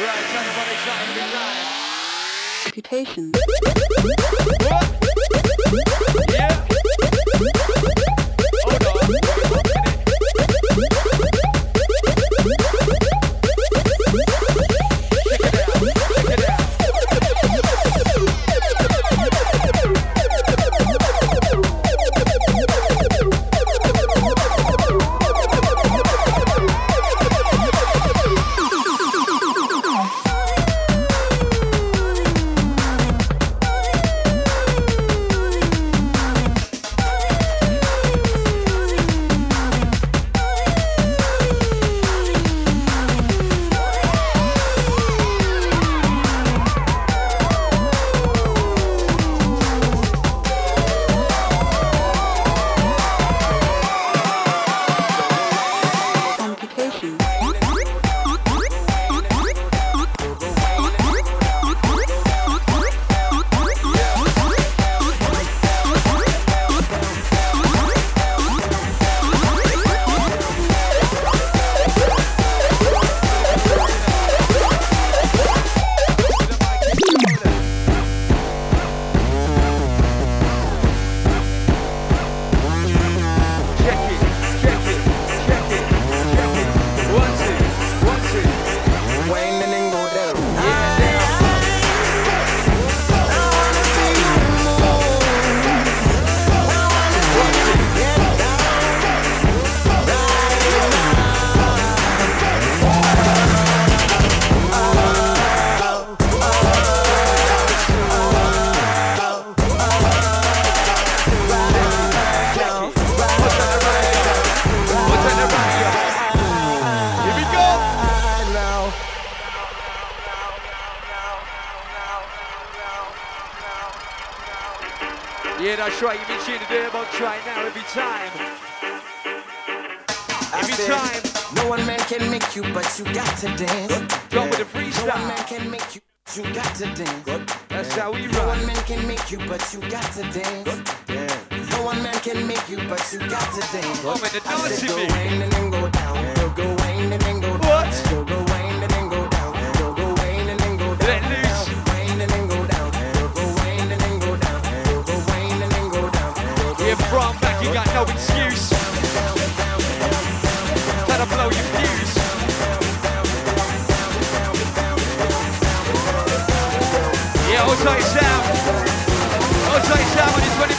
Right. Reputation. Yeah.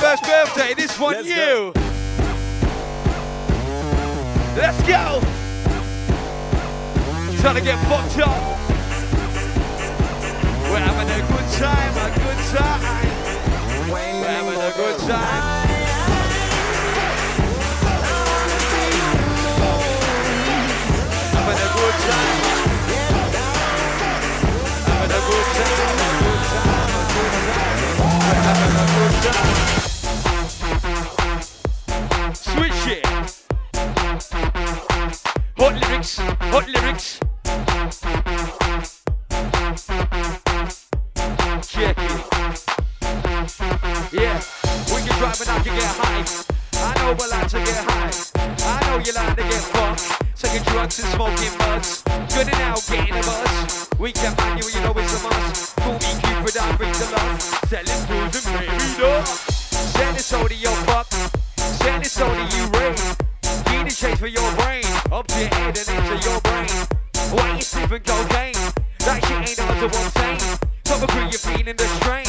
first birthday. This one, Let's you. Go. Let's go. Trying to get fucked up. We're having a good time, a good time. We're having a good time. Having a good time. Having a good time. Having a good time. Having a good time. to your brain, up to your head and into your brain. Why you sniffing cocaine? That shit ain't out of one thing. Come and your feet and the strain.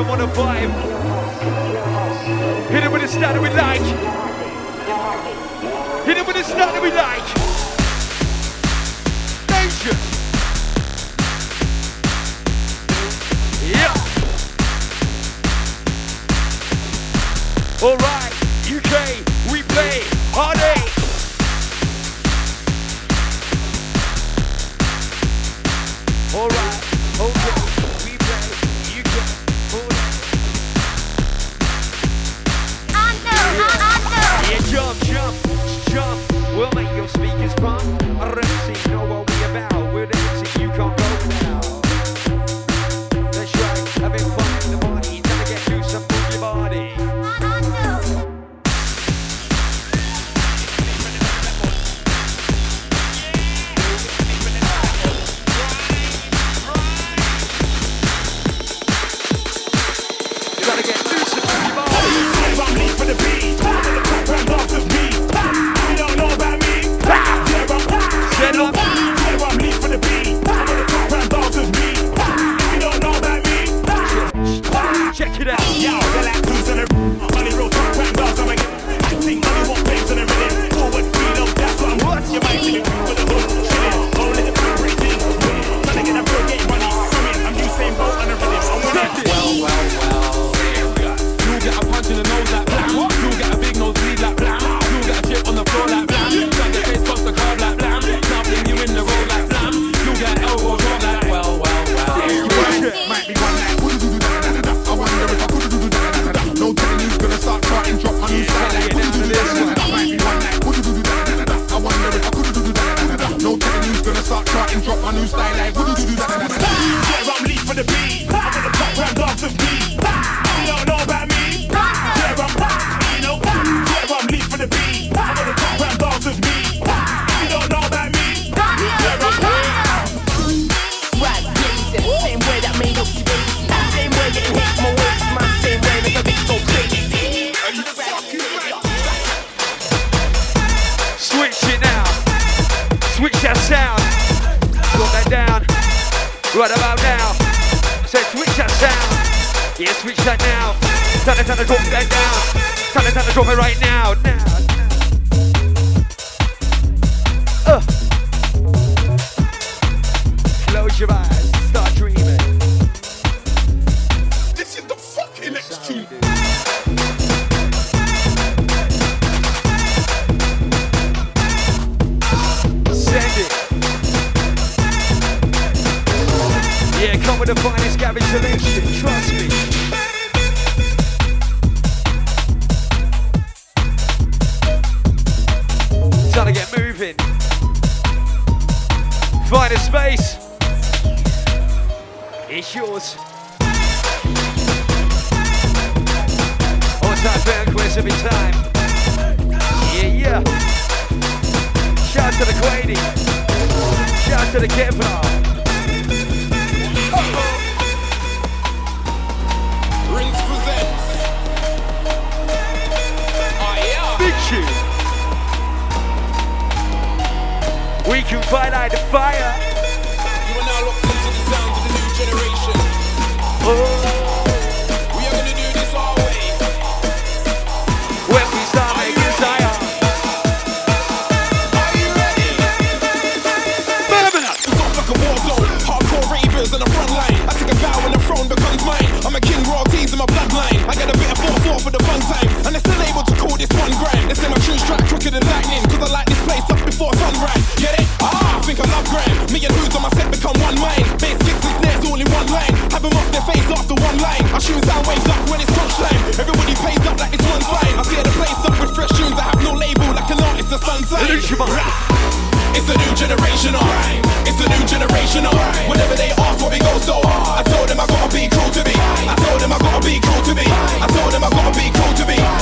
him on a vibe. Hit him with a style we like. Hit him with a style we like. Danger. Yeah. Alright, UK, that now. Time to, time to drop that down. Time to, time to drop it right now. Time fan quest every time. Yeah, yeah. Shout to the Quady. Shout to the Kevlar. Rings presents. Oh yeah. Big tune. We can fight like the fire. Time. And they're still able to call this one grind. They say my tune's track quicker than lightning. Cause I light this place up before sunrise. Get it? Ah, I think I love grime. Me and who's on my set become one mind. Bass kicks and snares all in one line. Have them off their face after one line. I shoot sound waves up when it's crunch time. Everybody pays up like it's one fine. I tear the place up with fresh tunes I have no label like an artist of sunshine. Illusion. It's a new generation of It's a new generation of Whenever they ask what we go so hard I told them I gotta be cool to be I told them I gotta be cool to be I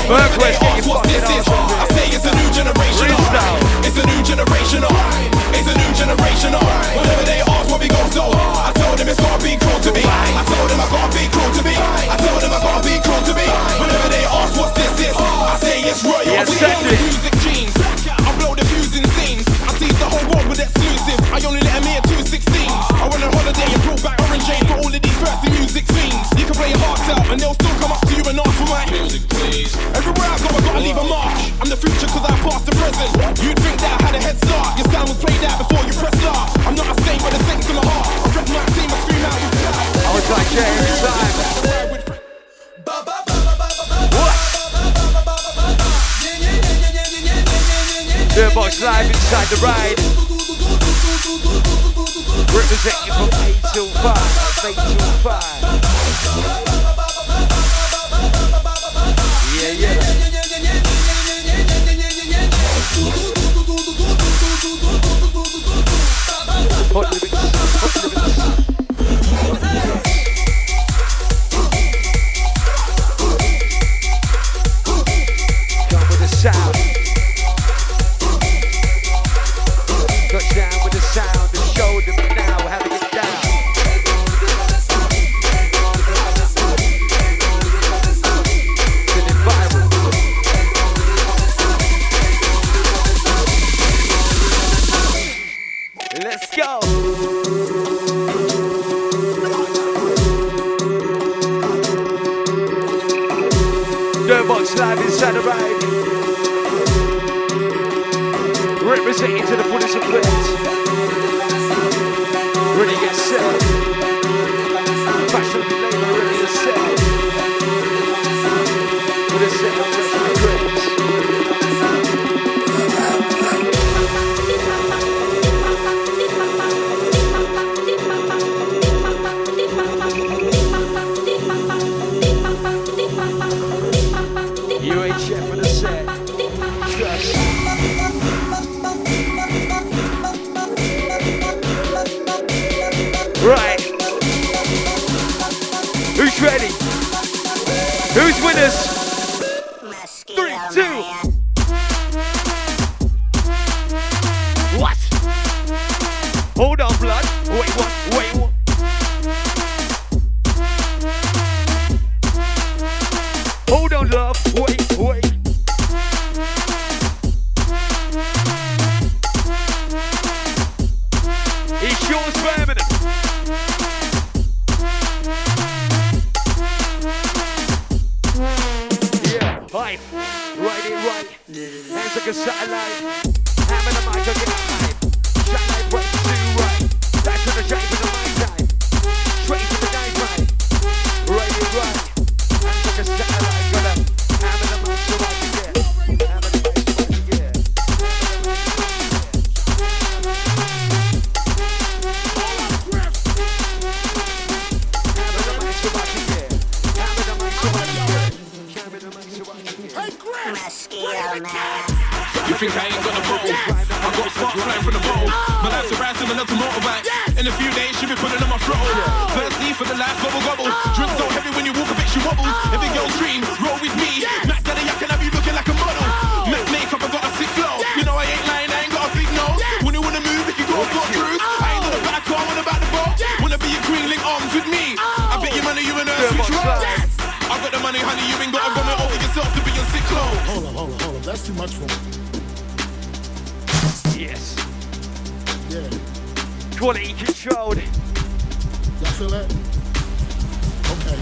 to be Whenever they ask what this is? I say it's a new generation It's a new generation It's a new generation Whenever they ask what we go so I told them it's gotta be cool to be I told them I gotta be cool to be I told them I gotta be cool to be Whenever they ask what this is I say it's royal Yes, We send the music genes I blow the fuse in scenes. I tease the whole world with exclusive I only let them hear play your hearts out and they'll still come up to you and ask for my music, please. Everywhere I go, I gotta leave a mark. I'm the future cause I passed the present. You'd think that I had a head start. Your sound was played out before you pressed start. I'm not a saint, but a saint's in my heart. I rep my team, I scream out. I was like, yeah, time. Live inside the ride. Representing from 8 till 5, 8 till 5. Yeah, yeah. Hot lyrics, hot lyrics. Too much for me. Yes. Yeah. Quality controlled. Y'all feel that? Okay.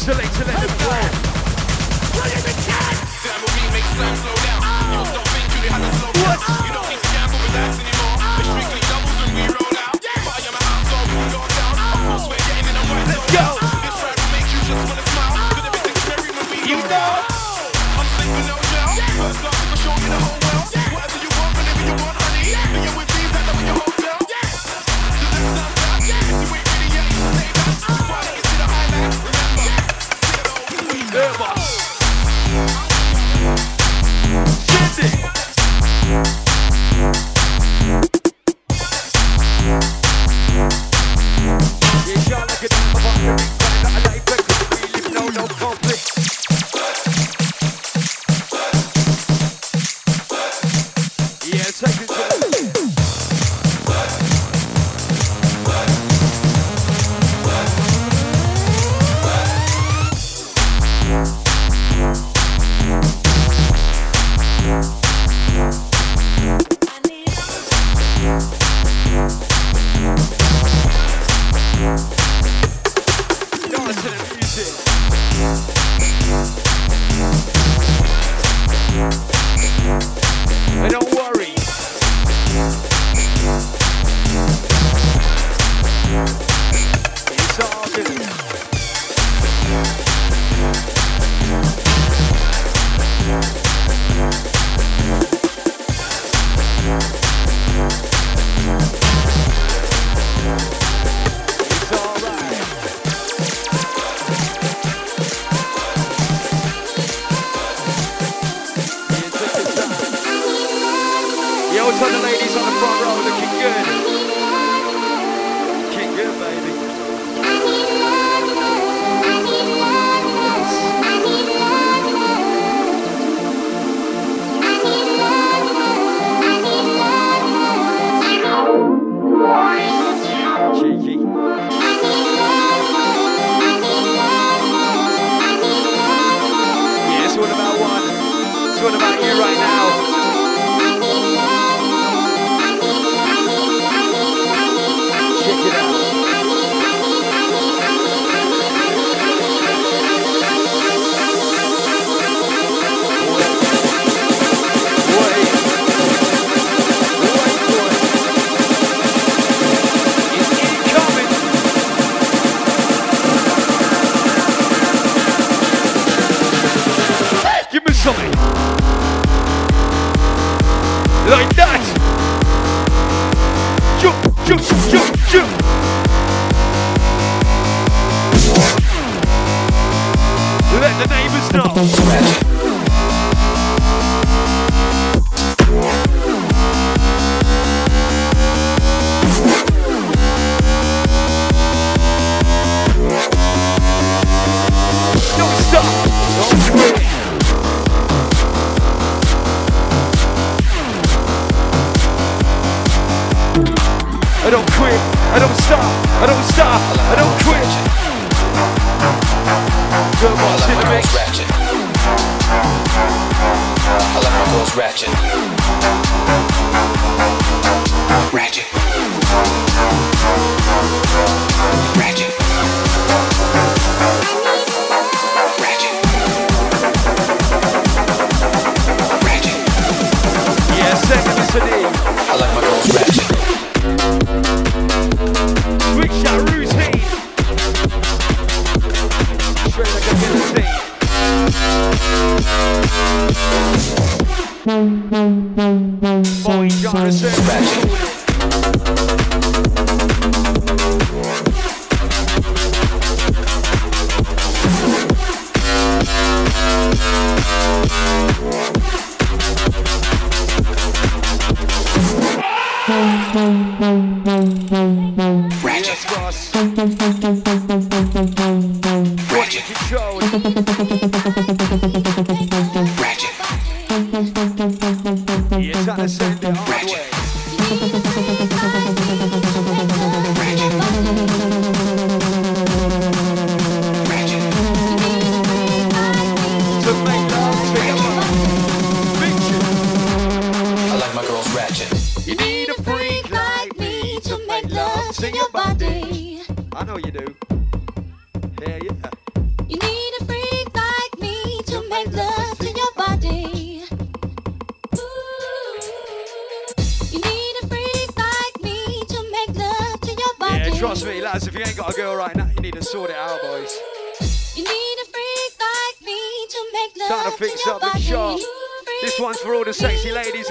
Select, select hey. What is the chance? Me make slow down? You don't think you have to slow down. You don't need to relax and you I don't stop, I don't quit. Girl, my shit to. Ratchet. I like my girls ratchet. Ratchet. Ratchet. Ratchet. Ratchet. Yeah, second to I like my girls ratchet. back.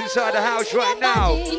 inside the house right now.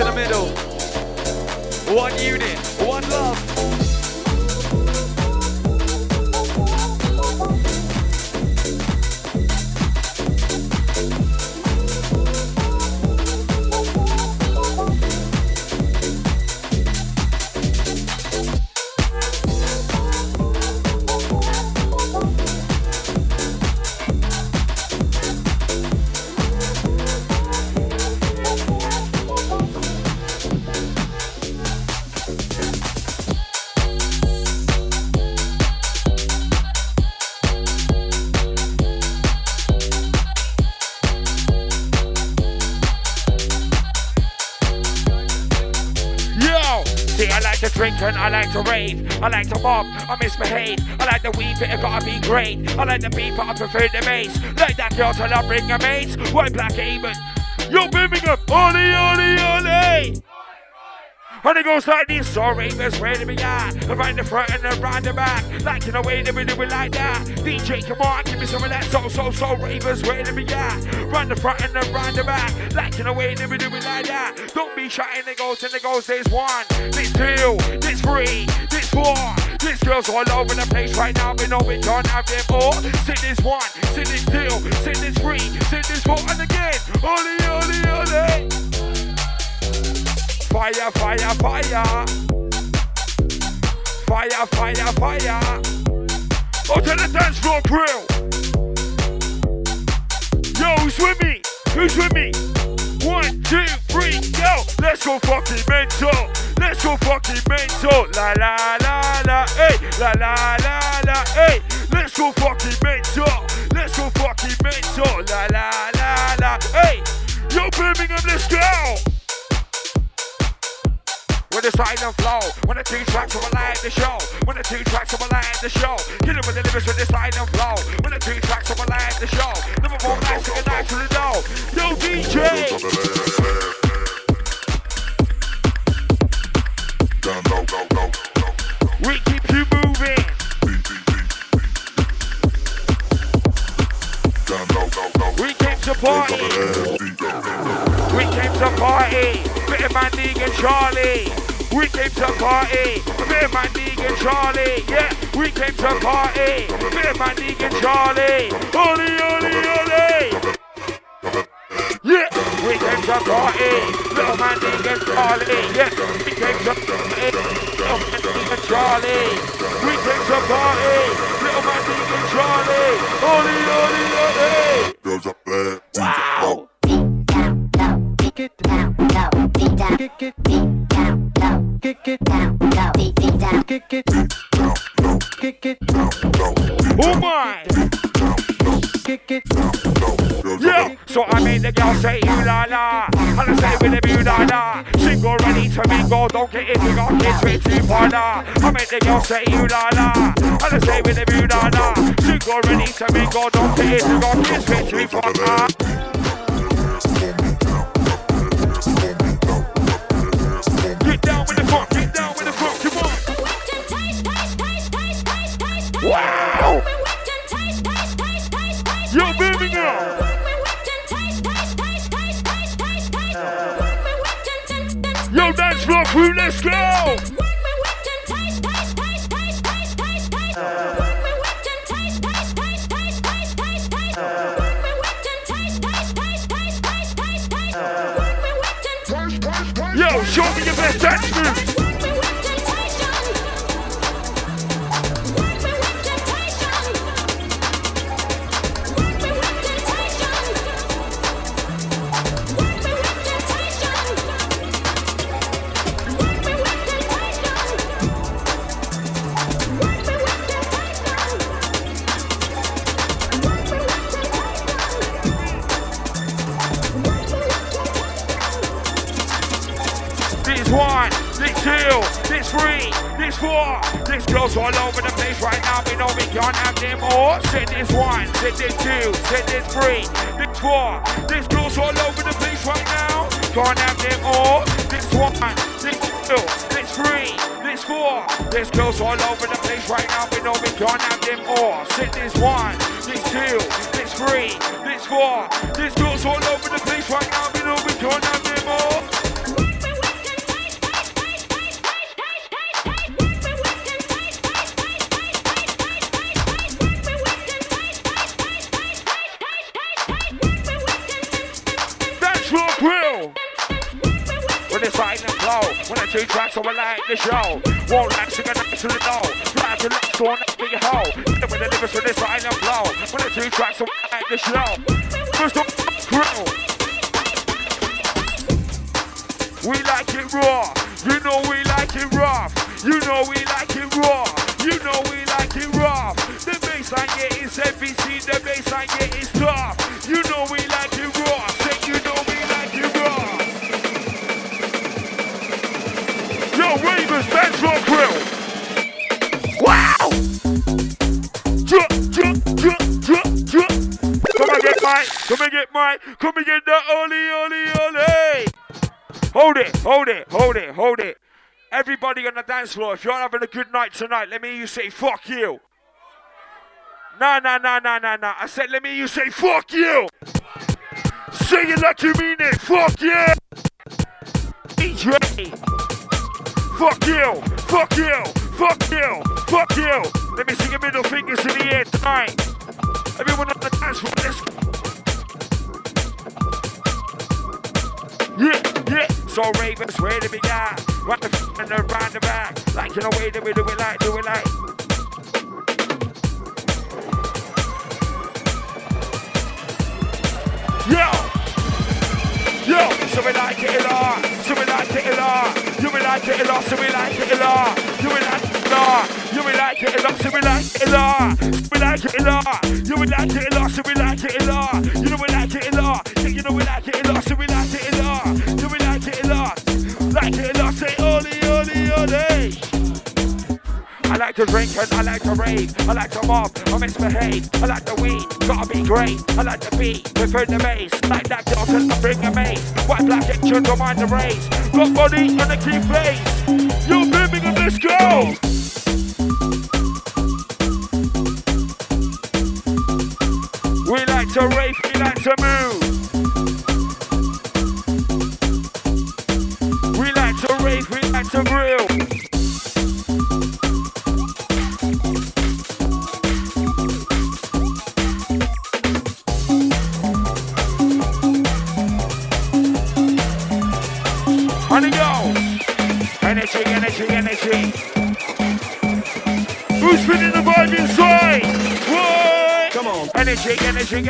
in the middle. One unit, one love. To drink and I like to rave. I like to mob, I misbehave. I like the weed, but it gotta be great. I like the beat, but I prefer the bass. Like that girl till I bring her mates. White black even. Yo, Birmingham, ole, ole, ole. And it goes like this, so ravers, do we at? Around the front and around the back, like in a way that we do it like that. DJ, come on, give me some of that so, so, so ravers, where we at? Round the front and around the back, like in a way that we do it like that. Don't be shouting the goals and the goals, there's one, there's two, there's three, there's four. This girl's all over the place right now, we know we can't have them all. Sit this one, sit this two, sit this three, sit this four, and again, ole, ole, ole. Fire, fire, fire. Fire, fire, fire. Oh, to the dance floor crew. Yo, who's with me? Who's with me? One, two, three, go. Let's go fucking mental. Let's go fucking mental. La la la la, hey. La la la la, hey. Let's go fucking mental. Let's go fucking mental. La la la la, hey. Yo, Birmingham, let's go with the silent flow. When the two tracks of a light the show. When the two tracks of a light the show. It with the lyrics with the silent flow. When the two tracks of a light the show. More nice to get nice to the dough. Yo, DJ. We keep you moving. We came to party. We came to party. Bit of my and Charlie. We came to party. Bit of man League and Charlie. Yeah, we came to party. Bit of man League and Charlie. Ole, ole, ole. Yeah, we came to party. Little man League and Charlie. Yeah, we came to party. Little man League and Charlie. We came to party. Little man League and Charlie. Ole, ole, ole. Wow. Oh my! Yeah, so I made the girl say you la la, and I say with the you la la. She go ready to mingle, don't get it, we got kids too far now. I made the girl say you la la, and I say with the you la la. She go ready to mingle, don't get it, we got kids way too far crew, let's go! Two, this three, this four. This girl's all over the place right now. We know we can't have them all. Said this one, said this two, said this three, this four. This girl's all over the place right now. Can't have them all. This one, this two, this three, this four. This girl's all over the place right now. We know we can't have them all. Said this one, this two, this three, this four. This girl's all over the place right now. We know we can't have them all. When the two tracks over like the show. Won't like sing a night to the door. Fly to the so on that big hole. When the lyrics when it's right and flow, when the two tracks over like the show. First up, grill. We like it raw. You know we like it rough. You know we like it raw. You know we like it rough. The bassline yeah is heavy, see the bassline yeah is tough. You know we like it raw. Wow! Come and get my, come and get my, come and get the Oli, Oli, Oli. Hold it, hold it, hold it, hold it. Everybody on the dance floor, if you're having a good night tonight, let me hear you say, fuck you. Nah, nah, nah, nah, nah, nah. I said, let me hear you say, fuck you. Say it like you mean it, fuck you. DJ. Fuck you. Fuck you. Fuck you. Fuck you. Let me see your middle fingers in the air tonight. Everyone on the dance floor, let's go. Yeah, yeah. So Ravens, where do we got? Round the f- and around the back. Like you know, way do we do it like, do it like. Yo! Yo! So we like it a lot. So we like it a lot. You we like it a lot. So we like it a lot. You we like it a lot. You we like it a lot. So we like it a lot. We like it a lot. You we like it a lot. So we like it a lot. You know we like it a lot. You know we like it a lot. So we like it a lot. You we like it a lot. Like it a lot. Say oli oli oli. I like to drink and I like to rave. I like to mob, I misbehave. I like the weed, gotta be great. I like the beat, prefer the bass. Like that Johnson, I bring a mace. White black action, don't mind the race. Got body and a key place. Yo, Birmingham, let's go! We like to rave, we like to move.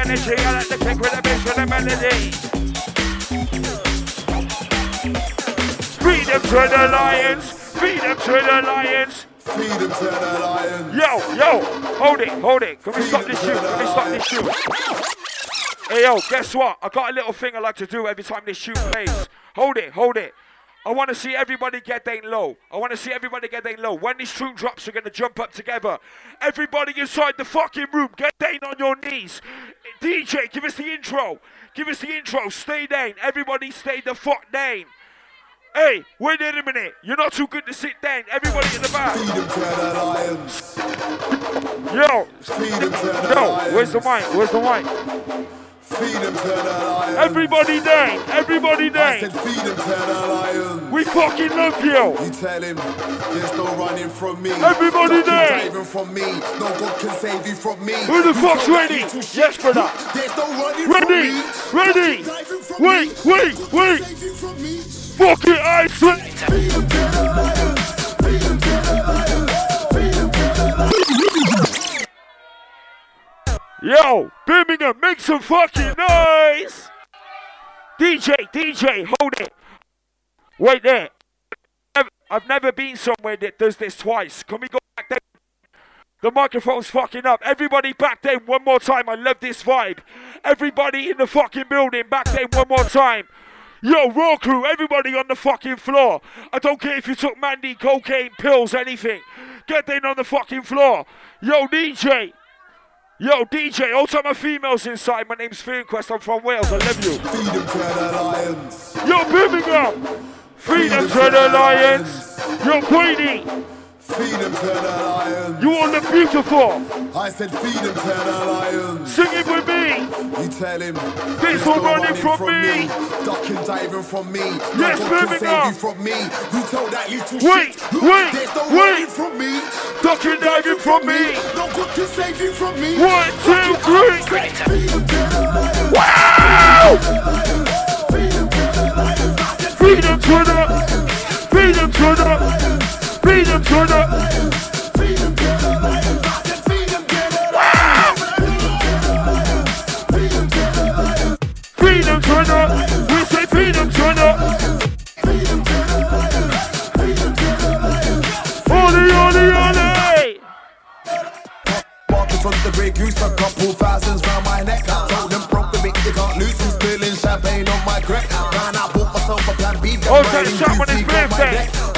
Energy. I like the kick with the bass with the melody. Freedom to the lions. Freedom to the lions. Freedom to the lions. Yo, yo, hold it, hold it. Can we stop this shoot? Can we stop this shoot? Hey yo, guess what? I got a little thing I like to do every time this shoot plays. Hold it, hold it. I want to see everybody get down low. I want to see everybody get down low. When this tune drops, we're going to jump up together. Everybody inside the fucking room, get down on your knees. DJ, give us the intro. Give us the intro. Stay down. Everybody stay the fuck down. Hey, wait a minute. You're not too good to sit down. Everybody in the back. Freedom to the lions. Yo, yo, where's the mic? Where's the mic? Freedom to the lions. Everybody down. Everybody I down. said freedom to the lions. We fucking love you. You tell him there's no running from me. Everybody there. diving from me. No God can save you from me. Who the You fuck's ready? Yes, brother. There's no running Ready, from me. ready. From Wait, wait, wait. can save you from me. Fuck it, I swear. Yo, Birmingham, make some fucking noise. DJ, DJ, hold it. Wait there. I've- never been somewhere that does this twice. Can we go back there? The microphone's fucking up. Everybody back there one more time. I love this vibe. Everybody in the fucking building back there one more time. Yo, raw crew, everybody on the fucking floor. I don't care if you took Mandy, cocaine, pills, anything. Get down on the fucking floor. Yo, DJ. Yo, DJ, all time my females inside. My name's Quest. I'm from Wales. I love you. Freedom to the lions. Yo, Birmingham. Freedom to the Lions. Yo, Queenie. Freedom to the lions. You all look beautiful. I said freedom to the lions. Sing it with me. You tell him There's no running from me. Ducking, diving from me. Yes, no God can save you from me. You told that little Wait, shit. Look, wait, There's no wait. running from me. Ducking, diving from me. No God can save you from me. One, two, three. Freedom to the lions. Wow! Freedom to the. I said Freedom to the. To the. Freedom to the. freedom to the lions. I said freedom to the lions. Freedom to the lions. Freedom to the. We say freedom to the. Freedom to the lions. Freedom to the lions. Ole, ole, ole. Marcus on the Grey Goose, a couple thousands round my neck. Told them broke the bit, you can't lose. I'm spilling champagne on my crack. Man, I bought myself a plan B. Oh, tell the shop on his birthday.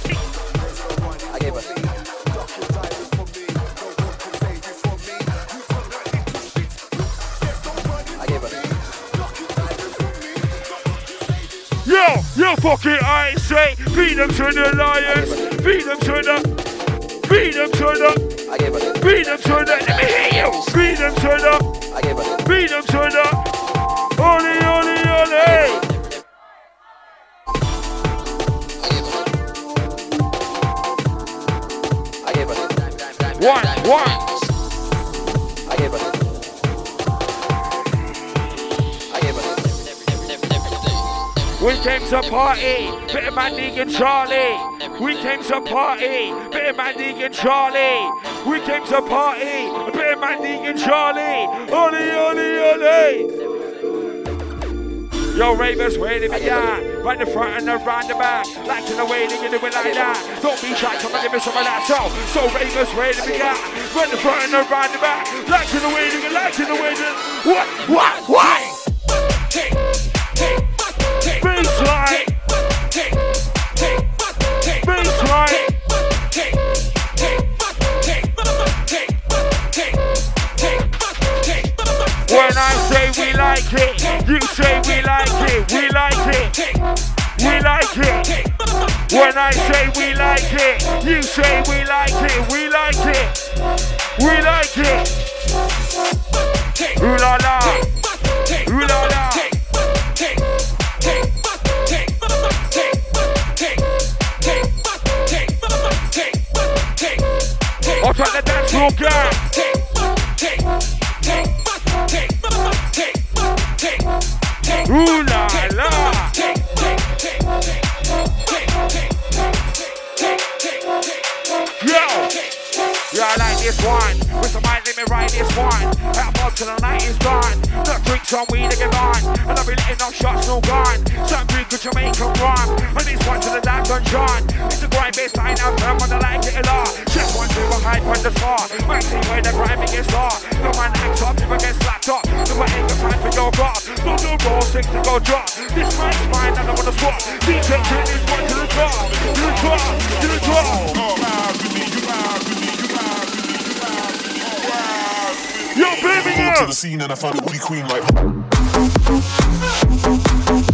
it, I say. Feed them to the lions. Feed them to the. Feed them to the. I gave her. Feed them to the. Let me hear you. Feed them to the. I gave her. Feed them to the. Ole, ole, ole. I gave her. One, one. We came to party, bit of man and Charlie. We came to party, bit of man and Charlie. We came to party, bit of man and Charlie. Ole, ole, ole. Yo, ravers, where did we at? Right the front and around the back. Like in the way they do it like that. Don't be shy, come and give me some of that. So, so ravers, where did we at? Right the front and around the back. Like in the way they like in the way they What, what, what? Like it, we no gone. Some good good Jamaican rum. And this one to the dark dungeon. It's a grind bass line out there, when I like it a lot. Just one to a high point the star. Man, see where the grime gets law. No man acts up, never gets slapped up. No man ain't got time for your God. No, no, raw, sick to go drop. This mic's mine, and I wanna swap. DJ turn this one to the top. To the top, to the top. Yo, baby, Pull up yeah. to the scene and I found a woody queen like. Thank you.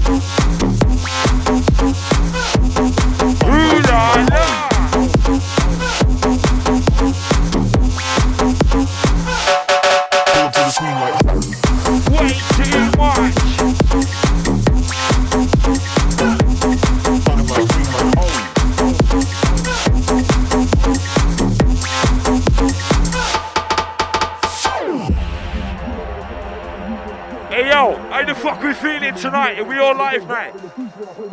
Tonight? Are we all live, mate?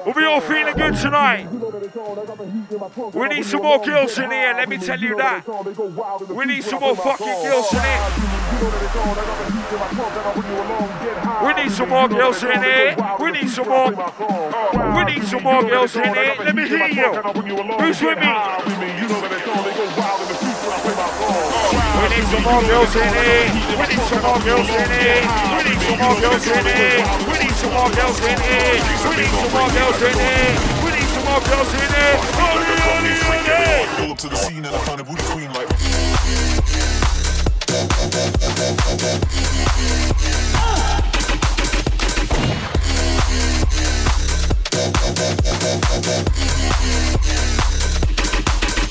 Are we all feeling good tonight? We need some more girls in here, let me tell you that. We need some more fucking girls in here. We need some more girls in here. We need some more. We need some more girls in here. Let me hear you. Who's with me? We need some more girls in here. We need some more girls in here. We need some more girls in here. We need some more girls in here. We need some more girls in here. We need some more girls in here. Holy, holy, holy. Pull up to the scene and I found a woody queen like.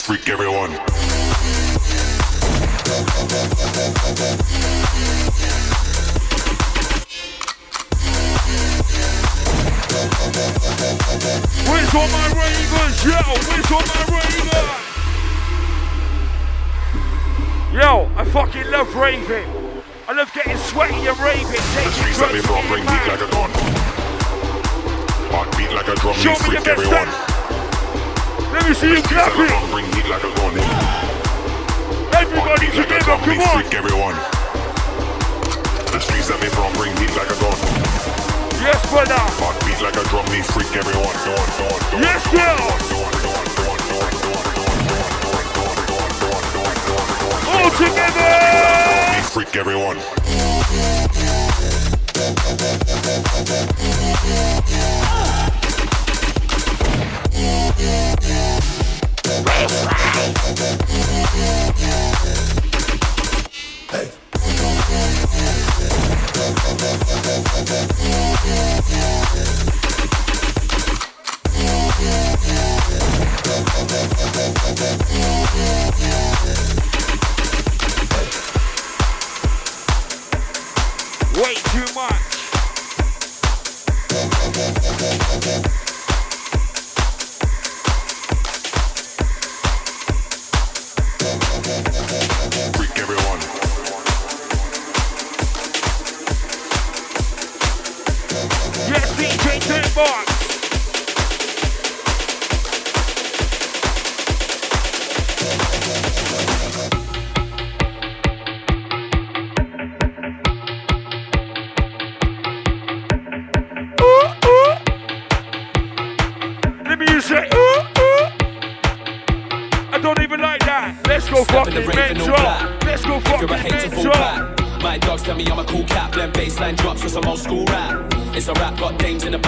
Freak everyone. Where's all my ravers? Yo, where's all my ravers? Yo, I fucking love raving. I love getting sweaty and raving. The Taking that drugs, from getting bring beat like a gun. Heart beat like a drum, Show me me freak everyone. step. Let me see you that we clapping. bring heat like a gun. Everybody like together, me come on. freak everyone. The streets that we from bring heat like a gun. Yes, brother. Heart beat like a drum, me freak everyone. Go on, go on, go on. Yes, girl. All together. Me freak everyone. Way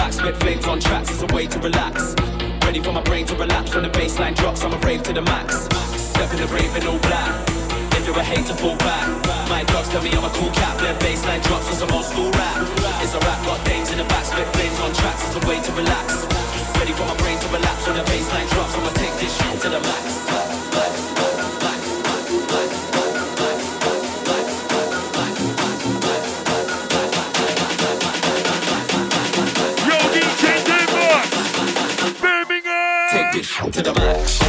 back, spit flames on tracks, it's a way to relax. Ready for my brain to relapse when the bassline drops, I'm a rave to the max. Step in the rave in all black. If you're a hater, fall back. My dogs tell me I'm a cool cat, blend bassline drops with some old school rap. It's a rap, got dames in the back, spit flames on tracks, it's a way to relax. Ready for my brain to relapse when the bassline drops, I'ma take this shit to the max. Yo, to the max.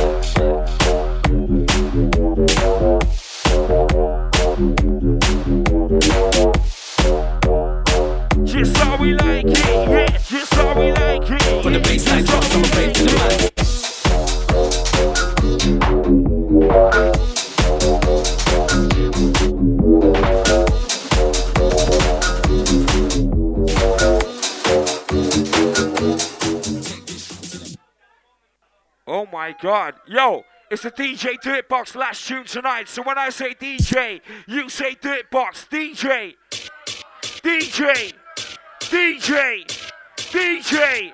God. Yo, it's a DJ Dirtbox last tune tonight. So when I say DJ, you say Dirtbox. DJ. DJ. DJ. DJ.